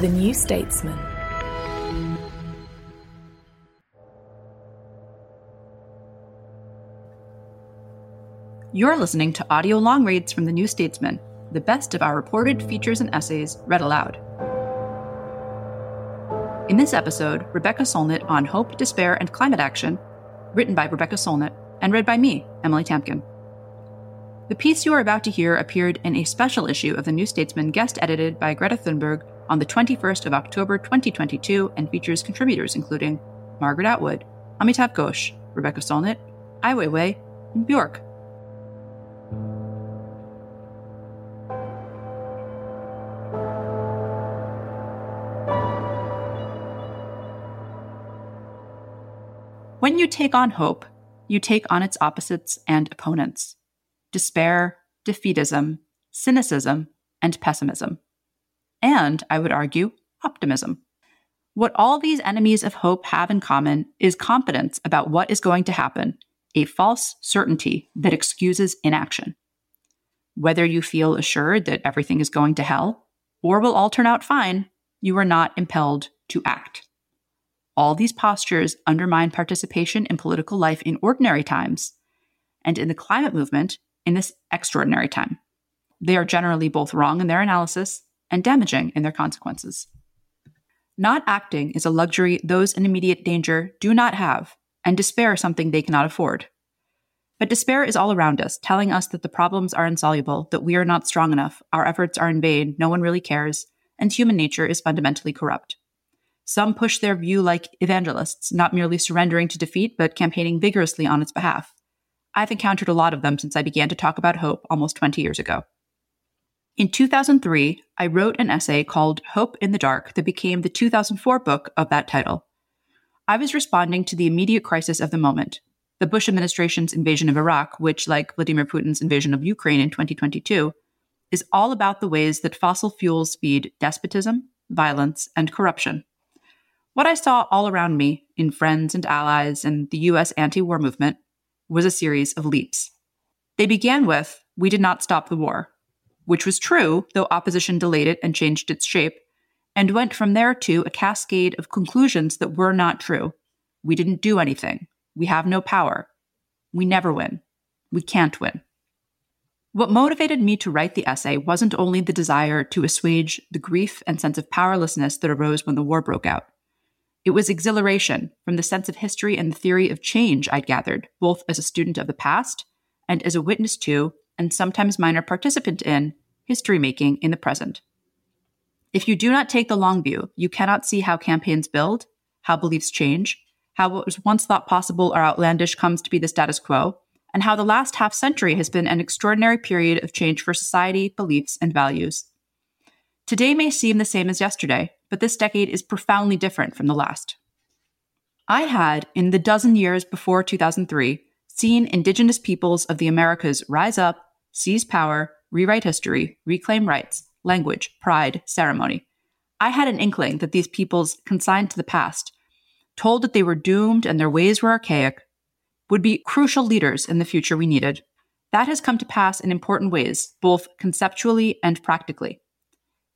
The New Statesman. You're listening to audio long reads from The New Statesman, the best of our reported features and essays read aloud. In this episode, Rebecca Solnit on Hope, Despair, and Climate Action, written by Rebecca Solnit and read by me, Emily Tamkin. The piece you are about to hear appeared in a special issue of The New Statesman guest edited by Greta Thunberg on the 21st of October 2022 and features contributors including Margaret Atwood, Amitav Ghosh, Rebecca Solnit, Ai Weiwei, and Bjork. When you take on hope, you take on its opposites and opponents despair, defeatism, cynicism, and pessimism. And, I would argue, optimism. What all these enemies of hope have in common is confidence about what is going to happen, a false certainty that excuses inaction. Whether you feel assured that everything is going to hell or will all turn out fine, you are not impelled to act. All these postures undermine participation in political life in ordinary times, and in the climate movement in this extraordinary time. They are generally both wrong in their analysis and damaging in their consequences. Not acting is a luxury those in immediate danger do not have, and despair is something they cannot afford. But despair is all around us, telling us that the problems are insoluble, that we are not strong enough, our efforts are in vain, no one really cares, and human nature is fundamentally corrupt. Some push their view like evangelists, not merely surrendering to defeat, but campaigning vigorously on its behalf. I've encountered a lot of them since I began to talk about hope almost 20 years ago. In 2003, I wrote an essay called Hope in the Dark that became the 2004 book of that title. I was responding to the immediate crisis of the moment the Bush administration's invasion of Iraq, which, like Vladimir Putin's invasion of Ukraine in 2022, is all about the ways that fossil fuels feed despotism, violence, and corruption. What I saw all around me in friends and allies and the US anti war movement was a series of leaps. They began with, We did not stop the war, which was true, though opposition delayed it and changed its shape, and went from there to a cascade of conclusions that were not true. We didn't do anything. We have no power. We never win. We can't win. What motivated me to write the essay wasn't only the desire to assuage the grief and sense of powerlessness that arose when the war broke out. It was exhilaration from the sense of history and the theory of change I'd gathered, both as a student of the past and as a witness to, and sometimes minor participant in, history making in the present. If you do not take the long view, you cannot see how campaigns build, how beliefs change, how what was once thought possible or outlandish comes to be the status quo, and how the last half century has been an extraordinary period of change for society, beliefs, and values. Today may seem the same as yesterday, but this decade is profoundly different from the last. I had, in the dozen years before 2003, seen Indigenous peoples of the Americas rise up, seize power, rewrite history, reclaim rights, language, pride, ceremony. I had an inkling that these peoples, consigned to the past, told that they were doomed and their ways were archaic, would be crucial leaders in the future we needed. That has come to pass in important ways, both conceptually and practically.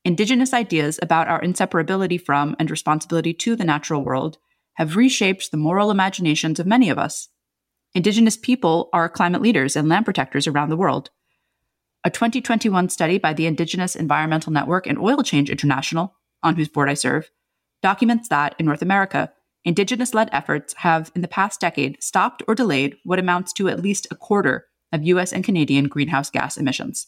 Indigenous ideas about our inseparability from and responsibility to the natural world have reshaped the moral imaginations of many of us. Indigenous people are climate leaders and land protectors around the world. A 2021 study by the Indigenous Environmental Network and Oil Change International, on whose board I serve, documents that in North America, Indigenous led efforts have in the past decade stopped or delayed what amounts to at least a quarter of US and Canadian greenhouse gas emissions.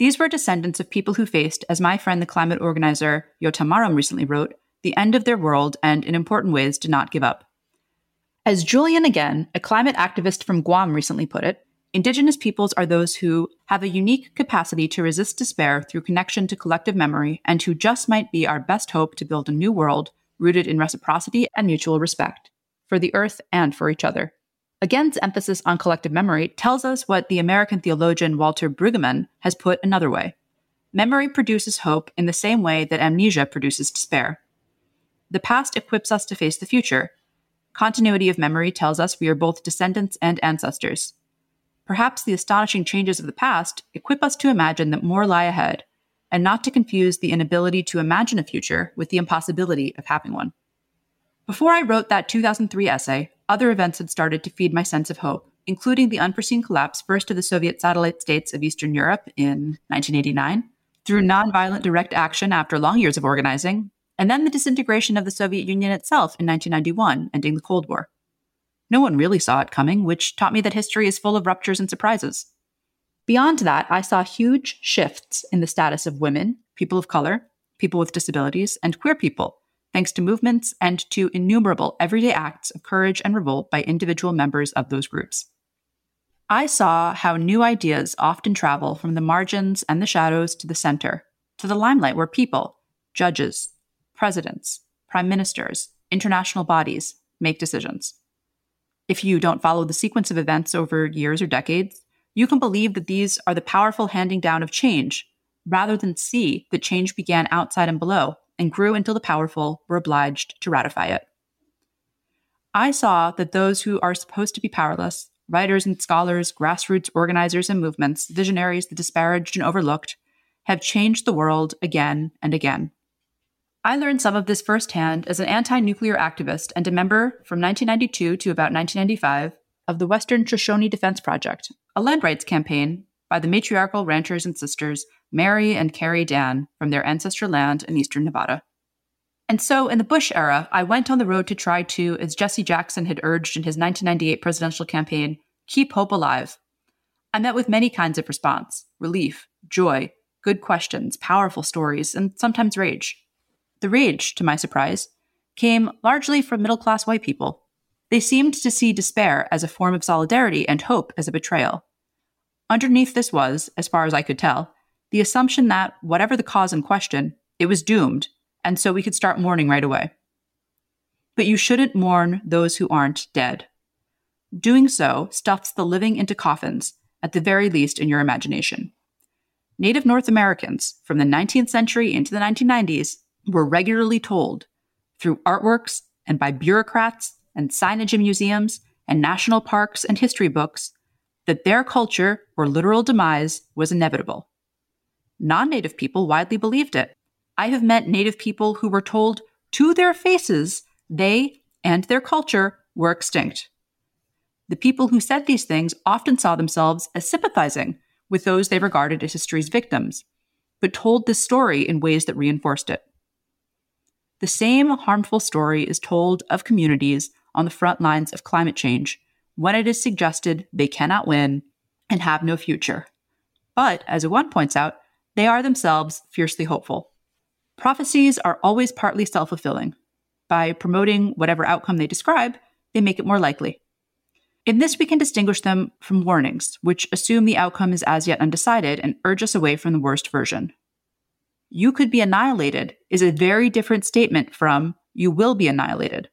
These were descendants of people who faced, as my friend the climate organizer Yotam Marom recently wrote, the end of their world and, in important ways, did not give up. As Julian Aguon, a climate activist from Guam, recently put it, Indigenous peoples are those who have a unique capacity to resist despair through connection to collective memory and who just might be our best hope to build a new world rooted in reciprocity and mutual respect for the earth and for each other. Aguon's emphasis on collective memory tells us what the American theologian Walter Brueggemann has put another way. Memory produces hope in the same way that amnesia produces despair. The past equips us to face the future. Continuity of memory tells us we are both descendants and ancestors. Perhaps the astonishing changes of the past equip us to imagine that more lie ahead, and not to confuse the inability to imagine a future with the impossibility of having one. Before I wrote that 2003 essay, other events had started to feed my sense of hope, including the unforeseen collapse first of the Soviet satellite states of Eastern Europe in 1989, through nonviolent direct action after long years of organizing, and then the disintegration of the Soviet Union itself in 1991, ending the Cold War. No one really saw it coming, which taught me that history is full of ruptures and surprises. Beyond that, I saw huge shifts in the status of women, people of color, people with disabilities, and queer people thanks to movements and to innumerable everyday acts of courage and revolt by individual members of those groups. I saw how new ideas often travel from the margins and the shadows to the center, to the limelight where people, judges, presidents, prime ministers, international bodies make decisions. If you don't follow the sequence of events over years or decades, you can believe that these are the powerful handing down of change, rather than see that change began outside and below and grew until the powerful were obliged to ratify it. I saw that those who are supposed to be powerless, writers and scholars, grassroots organizers and movements, visionaries the disparaged and overlooked, have changed the world again and again. I learned some of this firsthand as an anti nuclear activist and a member from 1992 to about 1995 of the Western Shoshone Defense Project, a land rights campaign by the matriarchal ranchers and sisters Mary and Carrie Dann from their ancestral land in eastern Nevada. And so, in the Bush era, I went on the road to try to, as Jesse Jackson had urged in his 1998 presidential campaign, keep hope alive. I met with many kinds of response relief, joy, good questions, powerful stories, and sometimes rage. The rage, to my surprise, came largely from middle class white people. They seemed to see despair as a form of solidarity and hope as a betrayal. Underneath this was, as far as I could tell, the assumption that, whatever the cause in question, it was doomed, and so we could start mourning right away. But you shouldn't mourn those who aren't dead. Doing so stuffs the living into coffins, at the very least in your imagination. Native North Americans, from the 19th century into the 1990s, were regularly told, through artworks and by bureaucrats and signage in museums and national parks and history books, that their culture or literal demise was inevitable. Non native people widely believed it. I have met native people who were told to their faces they and their culture were extinct. The people who said these things often saw themselves as sympathizing with those they regarded as history's victims, but told this story in ways that reinforced it. The same harmful story is told of communities on the front lines of climate change when it is suggested they cannot win and have no future. But, as one points out, they are themselves fiercely hopeful. Prophecies are always partly self fulfilling. By promoting whatever outcome they describe, they make it more likely. In this, we can distinguish them from warnings, which assume the outcome is as yet undecided and urge us away from the worst version. You could be annihilated is a very different statement from you will be annihilated.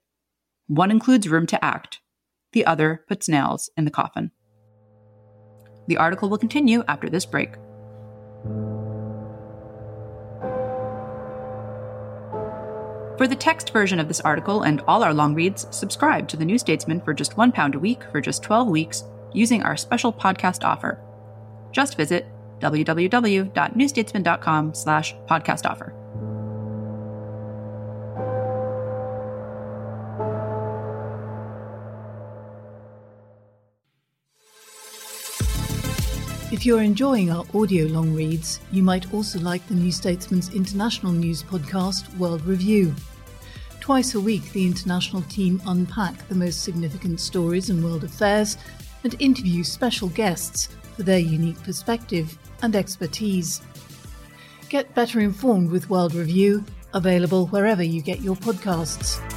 One includes room to act, the other puts nails in the coffin. The article will continue after this break. For the text version of this article and all our long reads, subscribe to The New Statesman for just £1 a week for just 12 weeks using our special podcast offer. Just visit www.newstatesman.com slash podcast offer. If you're enjoying our audio long reads, you might also like the New Statesman's international news podcast, World Review. Twice a week, the international team unpack the most significant stories in world affairs and interview special guests for their unique perspective and expertise. Get better informed with World Review, available wherever you get your podcasts.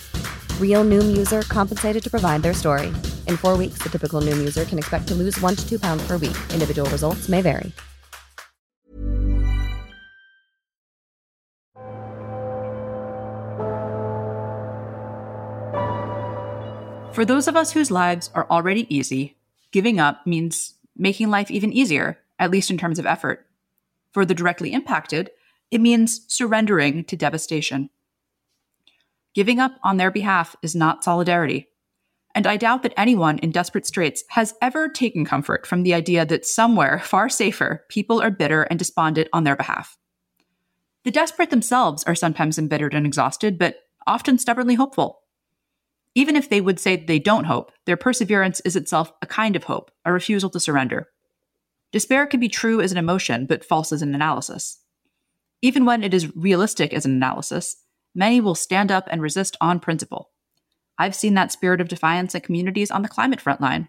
Real Noom user compensated to provide their story. In four weeks, the typical Noom user can expect to lose one to two pounds per week. Individual results may vary. For those of us whose lives are already easy, giving up means making life even easier, at least in terms of effort. For the directly impacted, it means surrendering to devastation. Giving up on their behalf is not solidarity. And I doubt that anyone in desperate straits has ever taken comfort from the idea that somewhere far safer, people are bitter and despondent on their behalf. The desperate themselves are sometimes embittered and exhausted, but often stubbornly hopeful. Even if they would say they don't hope, their perseverance is itself a kind of hope, a refusal to surrender. Despair can be true as an emotion, but false as an analysis. Even when it is realistic as an analysis, many will stand up and resist on principle. I've seen that spirit of defiance in communities on the climate front line.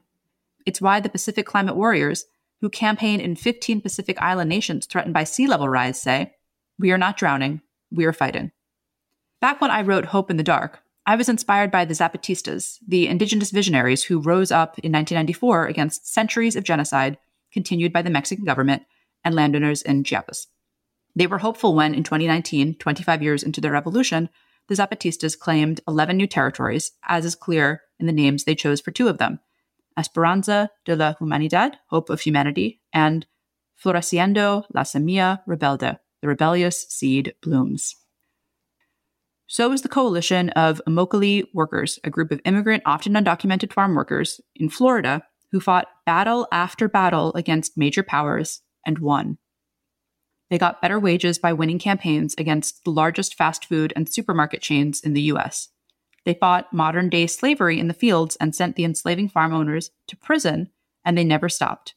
It's why the Pacific Climate Warriors, who campaign in 15 Pacific Island nations threatened by sea level rise, say, We are not drowning, we are fighting. Back when I wrote Hope in the Dark, I was inspired by the Zapatistas, the indigenous visionaries who rose up in 1994 against centuries of genocide continued by the Mexican government and landowners in Chiapas. They were hopeful when, in 2019, 25 years into their revolution, the Zapatistas claimed 11 new territories, as is clear in the names they chose for two of them Esperanza de la Humanidad, Hope of Humanity, and Floreciendo la Semilla Rebelde, the rebellious seed blooms. So is the coalition of Immokalee workers, a group of immigrant, often undocumented farm workers in Florida who fought battle after battle against major powers and won. They got better wages by winning campaigns against the largest fast food and supermarket chains in the US. They fought modern day slavery in the fields and sent the enslaving farm owners to prison, and they never stopped.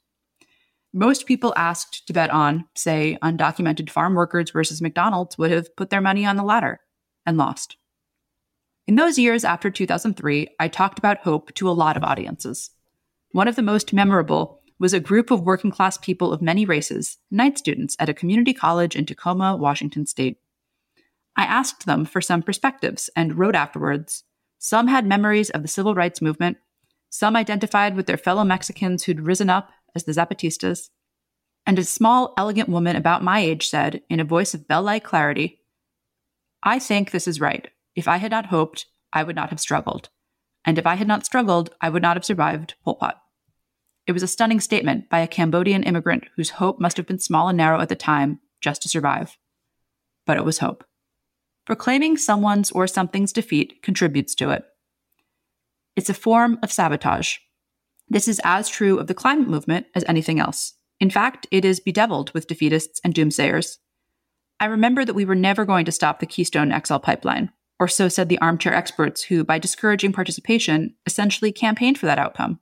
Most people asked to bet on, say, undocumented farm workers versus McDonald's would have put their money on the latter and lost. In those years after 2003, I talked about hope to a lot of audiences. One of the most memorable was a group of working class people of many races, night students at a community college in Tacoma, Washington state. I asked them for some perspectives and wrote afterwards. Some had memories of the civil rights movement, some identified with their fellow Mexicans who'd risen up as the Zapatistas. And a small, elegant woman about my age said, in a voice of bell like clarity, I think this is right. If I had not hoped, I would not have struggled. And if I had not struggled, I would not have survived Pol Pot. It was a stunning statement by a Cambodian immigrant whose hope must have been small and narrow at the time just to survive. But it was hope. Proclaiming someone's or something's defeat contributes to it. It's a form of sabotage. This is as true of the climate movement as anything else. In fact, it is bedeviled with defeatists and doomsayers. I remember that we were never going to stop the Keystone XL pipeline, or so said the armchair experts who, by discouraging participation, essentially campaigned for that outcome.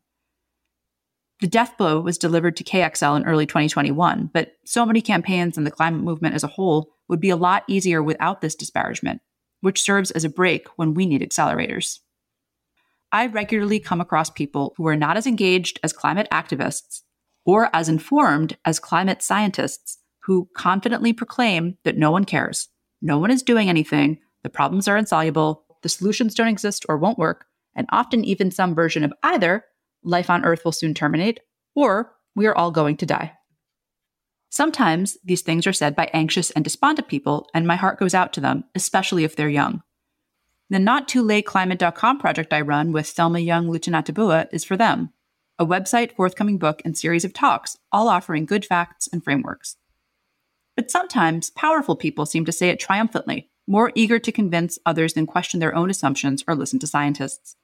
The death blow was delivered to KXL in early 2021, but so many campaigns and the climate movement as a whole would be a lot easier without this disparagement, which serves as a brake when we need accelerators. I regularly come across people who are not as engaged as climate activists or as informed as climate scientists who confidently proclaim that no one cares, no one is doing anything, the problems are insoluble, the solutions don't exist or won't work, and often even some version of either life on Earth will soon terminate, or we are all going to die. Sometimes these things are said by anxious and despondent people, and my heart goes out to them, especially if they're young. The Not Too Late Climate.com project I run with Thelma Young Lutunatabua is for them, a website, forthcoming book, and series of talks, all offering good facts and frameworks. But sometimes powerful people seem to say it triumphantly, more eager to convince others than question their own assumptions or listen to scientists.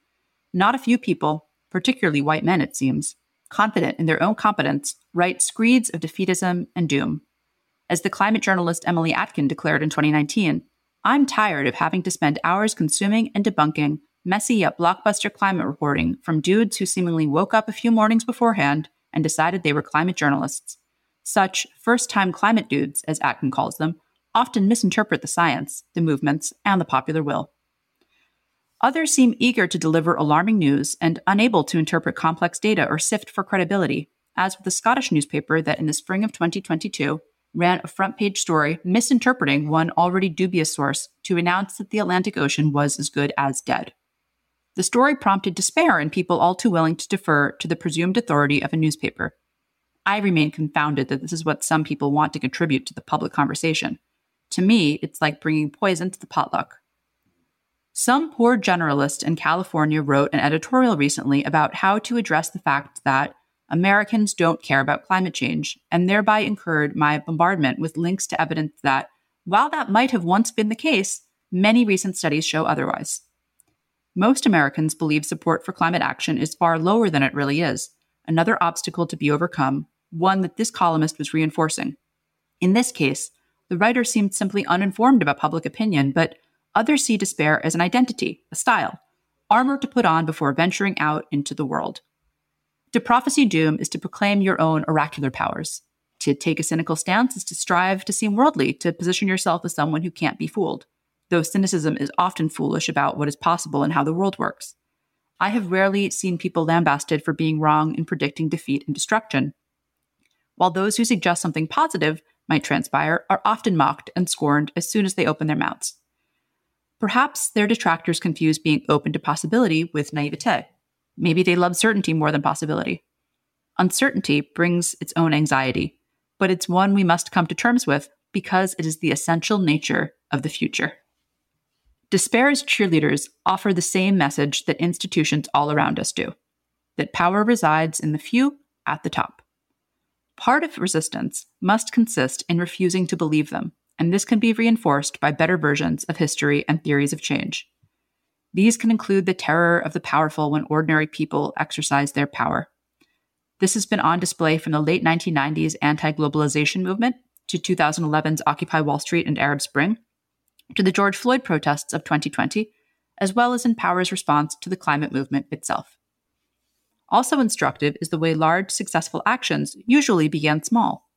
Not a few people, particularly white men, it seems, confident in their own competence, write screeds of defeatism and doom. As the climate journalist Emily Atkin declared in 2019, I'm tired of having to spend hours consuming and debunking messy yet blockbuster climate reporting from dudes who seemingly woke up a few mornings beforehand and decided they were climate journalists. Such first time climate dudes, as Atkin calls them, often misinterpret the science, the movements, and the popular will. Others seem eager to deliver alarming news and unable to interpret complex data or sift for credibility, as with the Scottish newspaper that in the spring of 2022 ran a front page story misinterpreting one already dubious source to announce that the Atlantic Ocean was as good as dead. The story prompted despair in people all too willing to defer to the presumed authority of a newspaper. I remain confounded that this is what some people want to contribute to the public conversation. To me, it's like bringing poison to the potluck. Some poor generalist in California wrote an editorial recently about how to address the fact that Americans don't care about climate change, and thereby incurred my bombardment with links to evidence that, while that might have once been the case, many recent studies show otherwise. Most Americans believe support for climate action is far lower than it really is, another obstacle to be overcome, one that this columnist was reinforcing. In this case, the writer seemed simply uninformed about public opinion, but Others see despair as an identity, a style, armor to put on before venturing out into the world. To prophesy doom is to proclaim your own oracular powers. To take a cynical stance is to strive to seem worldly, to position yourself as someone who can't be fooled, though cynicism is often foolish about what is possible and how the world works. I have rarely seen people lambasted for being wrong in predicting defeat and destruction, while those who suggest something positive might transpire are often mocked and scorned as soon as they open their mouths. Perhaps their detractors confuse being open to possibility with naivete. Maybe they love certainty more than possibility. Uncertainty brings its own anxiety, but it's one we must come to terms with because it is the essential nature of the future. Despair's cheerleaders offer the same message that institutions all around us do that power resides in the few at the top. Part of resistance must consist in refusing to believe them, and this can be reinforced by better versions of history and theories of change. These can include the terror of the powerful when ordinary people exercise their power. This has been on display from the late 1990s anti globalization movement to 2011's Occupy Wall Street and Arab Spring, to the George Floyd protests of 2020, as well as in Power's response to the climate movement itself. Also instructive is the way large, successful actions usually began small.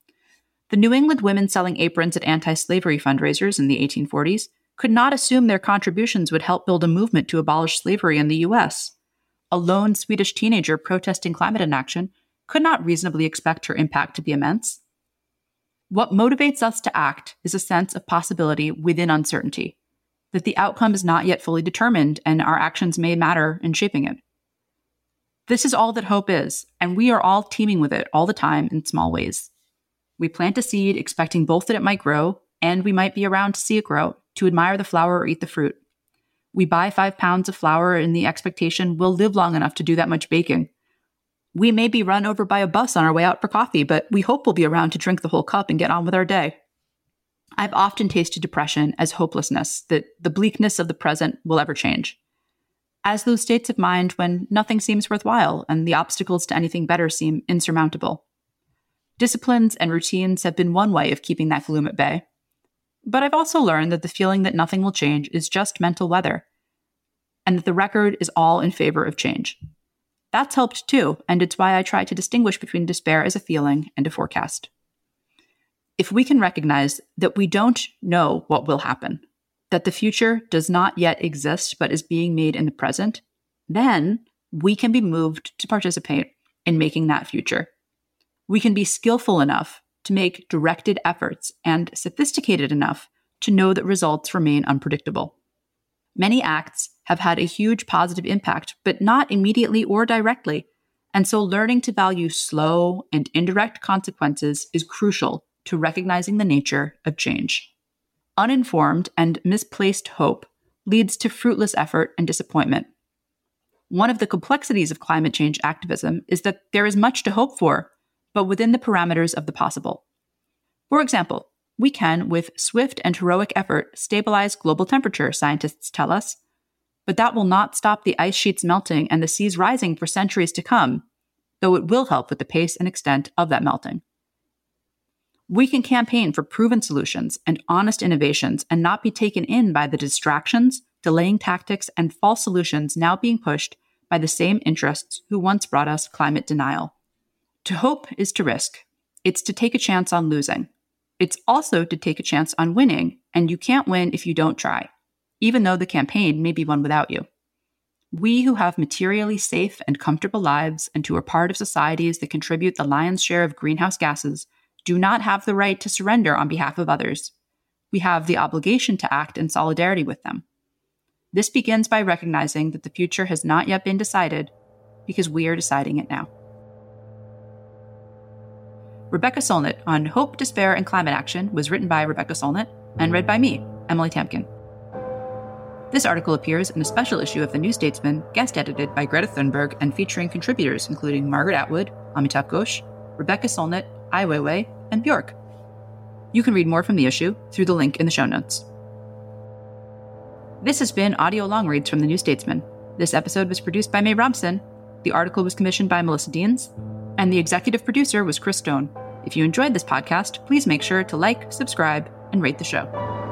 The New England women selling aprons at anti slavery fundraisers in the 1840s could not assume their contributions would help build a movement to abolish slavery in the US. A lone Swedish teenager protesting climate inaction could not reasonably expect her impact to be immense. What motivates us to act is a sense of possibility within uncertainty, that the outcome is not yet fully determined and our actions may matter in shaping it. This is all that hope is, and we are all teeming with it all the time in small ways. We plant a seed expecting both that it might grow and we might be around to see it grow, to admire the flower or eat the fruit. We buy five pounds of flour in the expectation we'll live long enough to do that much baking. We may be run over by a bus on our way out for coffee, but we hope we'll be around to drink the whole cup and get on with our day. I've often tasted depression as hopelessness, that the bleakness of the present will ever change. As those states of mind when nothing seems worthwhile and the obstacles to anything better seem insurmountable. Disciplines and routines have been one way of keeping that gloom at bay. But I've also learned that the feeling that nothing will change is just mental weather, and that the record is all in favor of change. That's helped too, and it's why I try to distinguish between despair as a feeling and a forecast. If we can recognize that we don't know what will happen, that the future does not yet exist but is being made in the present, then we can be moved to participate in making that future. We can be skillful enough to make directed efforts and sophisticated enough to know that results remain unpredictable. Many acts have had a huge positive impact, but not immediately or directly. And so learning to value slow and indirect consequences is crucial to recognizing the nature of change. Uninformed and misplaced hope leads to fruitless effort and disappointment. One of the complexities of climate change activism is that there is much to hope for, but within the parameters of the possible. For example, we can, with swift and heroic effort, stabilize global temperature, scientists tell us, but that will not stop the ice sheets melting and the seas rising for centuries to come, though it will help with the pace and extent of that melting. We can campaign for proven solutions and honest innovations and not be taken in by the distractions, delaying tactics, and false solutions now being pushed by the same interests who once brought us climate denial. To hope is to risk. It's to take a chance on losing. It's also to take a chance on winning, and you can't win if you don't try even though the campaign may be won without you. We who have materially safe and comfortable lives and who are part of societies that contribute the lion's share of greenhouse gases do not have the right to surrender on behalf of others. We have the obligation to act in solidarity with them. This begins by recognizing that the future has not yet been decided because we are deciding it now. Rebecca Solnit on Hope, Despair, and Climate Action was written by Rebecca Solnit and read by me, Emily Tamkin. This article appears in a special issue of The New Statesman, guest edited by Greta Thunberg and featuring contributors including Margaret Atwood, Amitav Ghosh, Rebecca Solnit, Ai Weiwei, and Bjork. You can read more from the issue through the link in the show notes. This has been audio long reads from The New Statesman. This episode was produced by Mae Robson, the article was commissioned by Melissa Denes, and the executive producer was Chris Stone. If you enjoyed this podcast, please make sure to like, subscribe, and rate the show.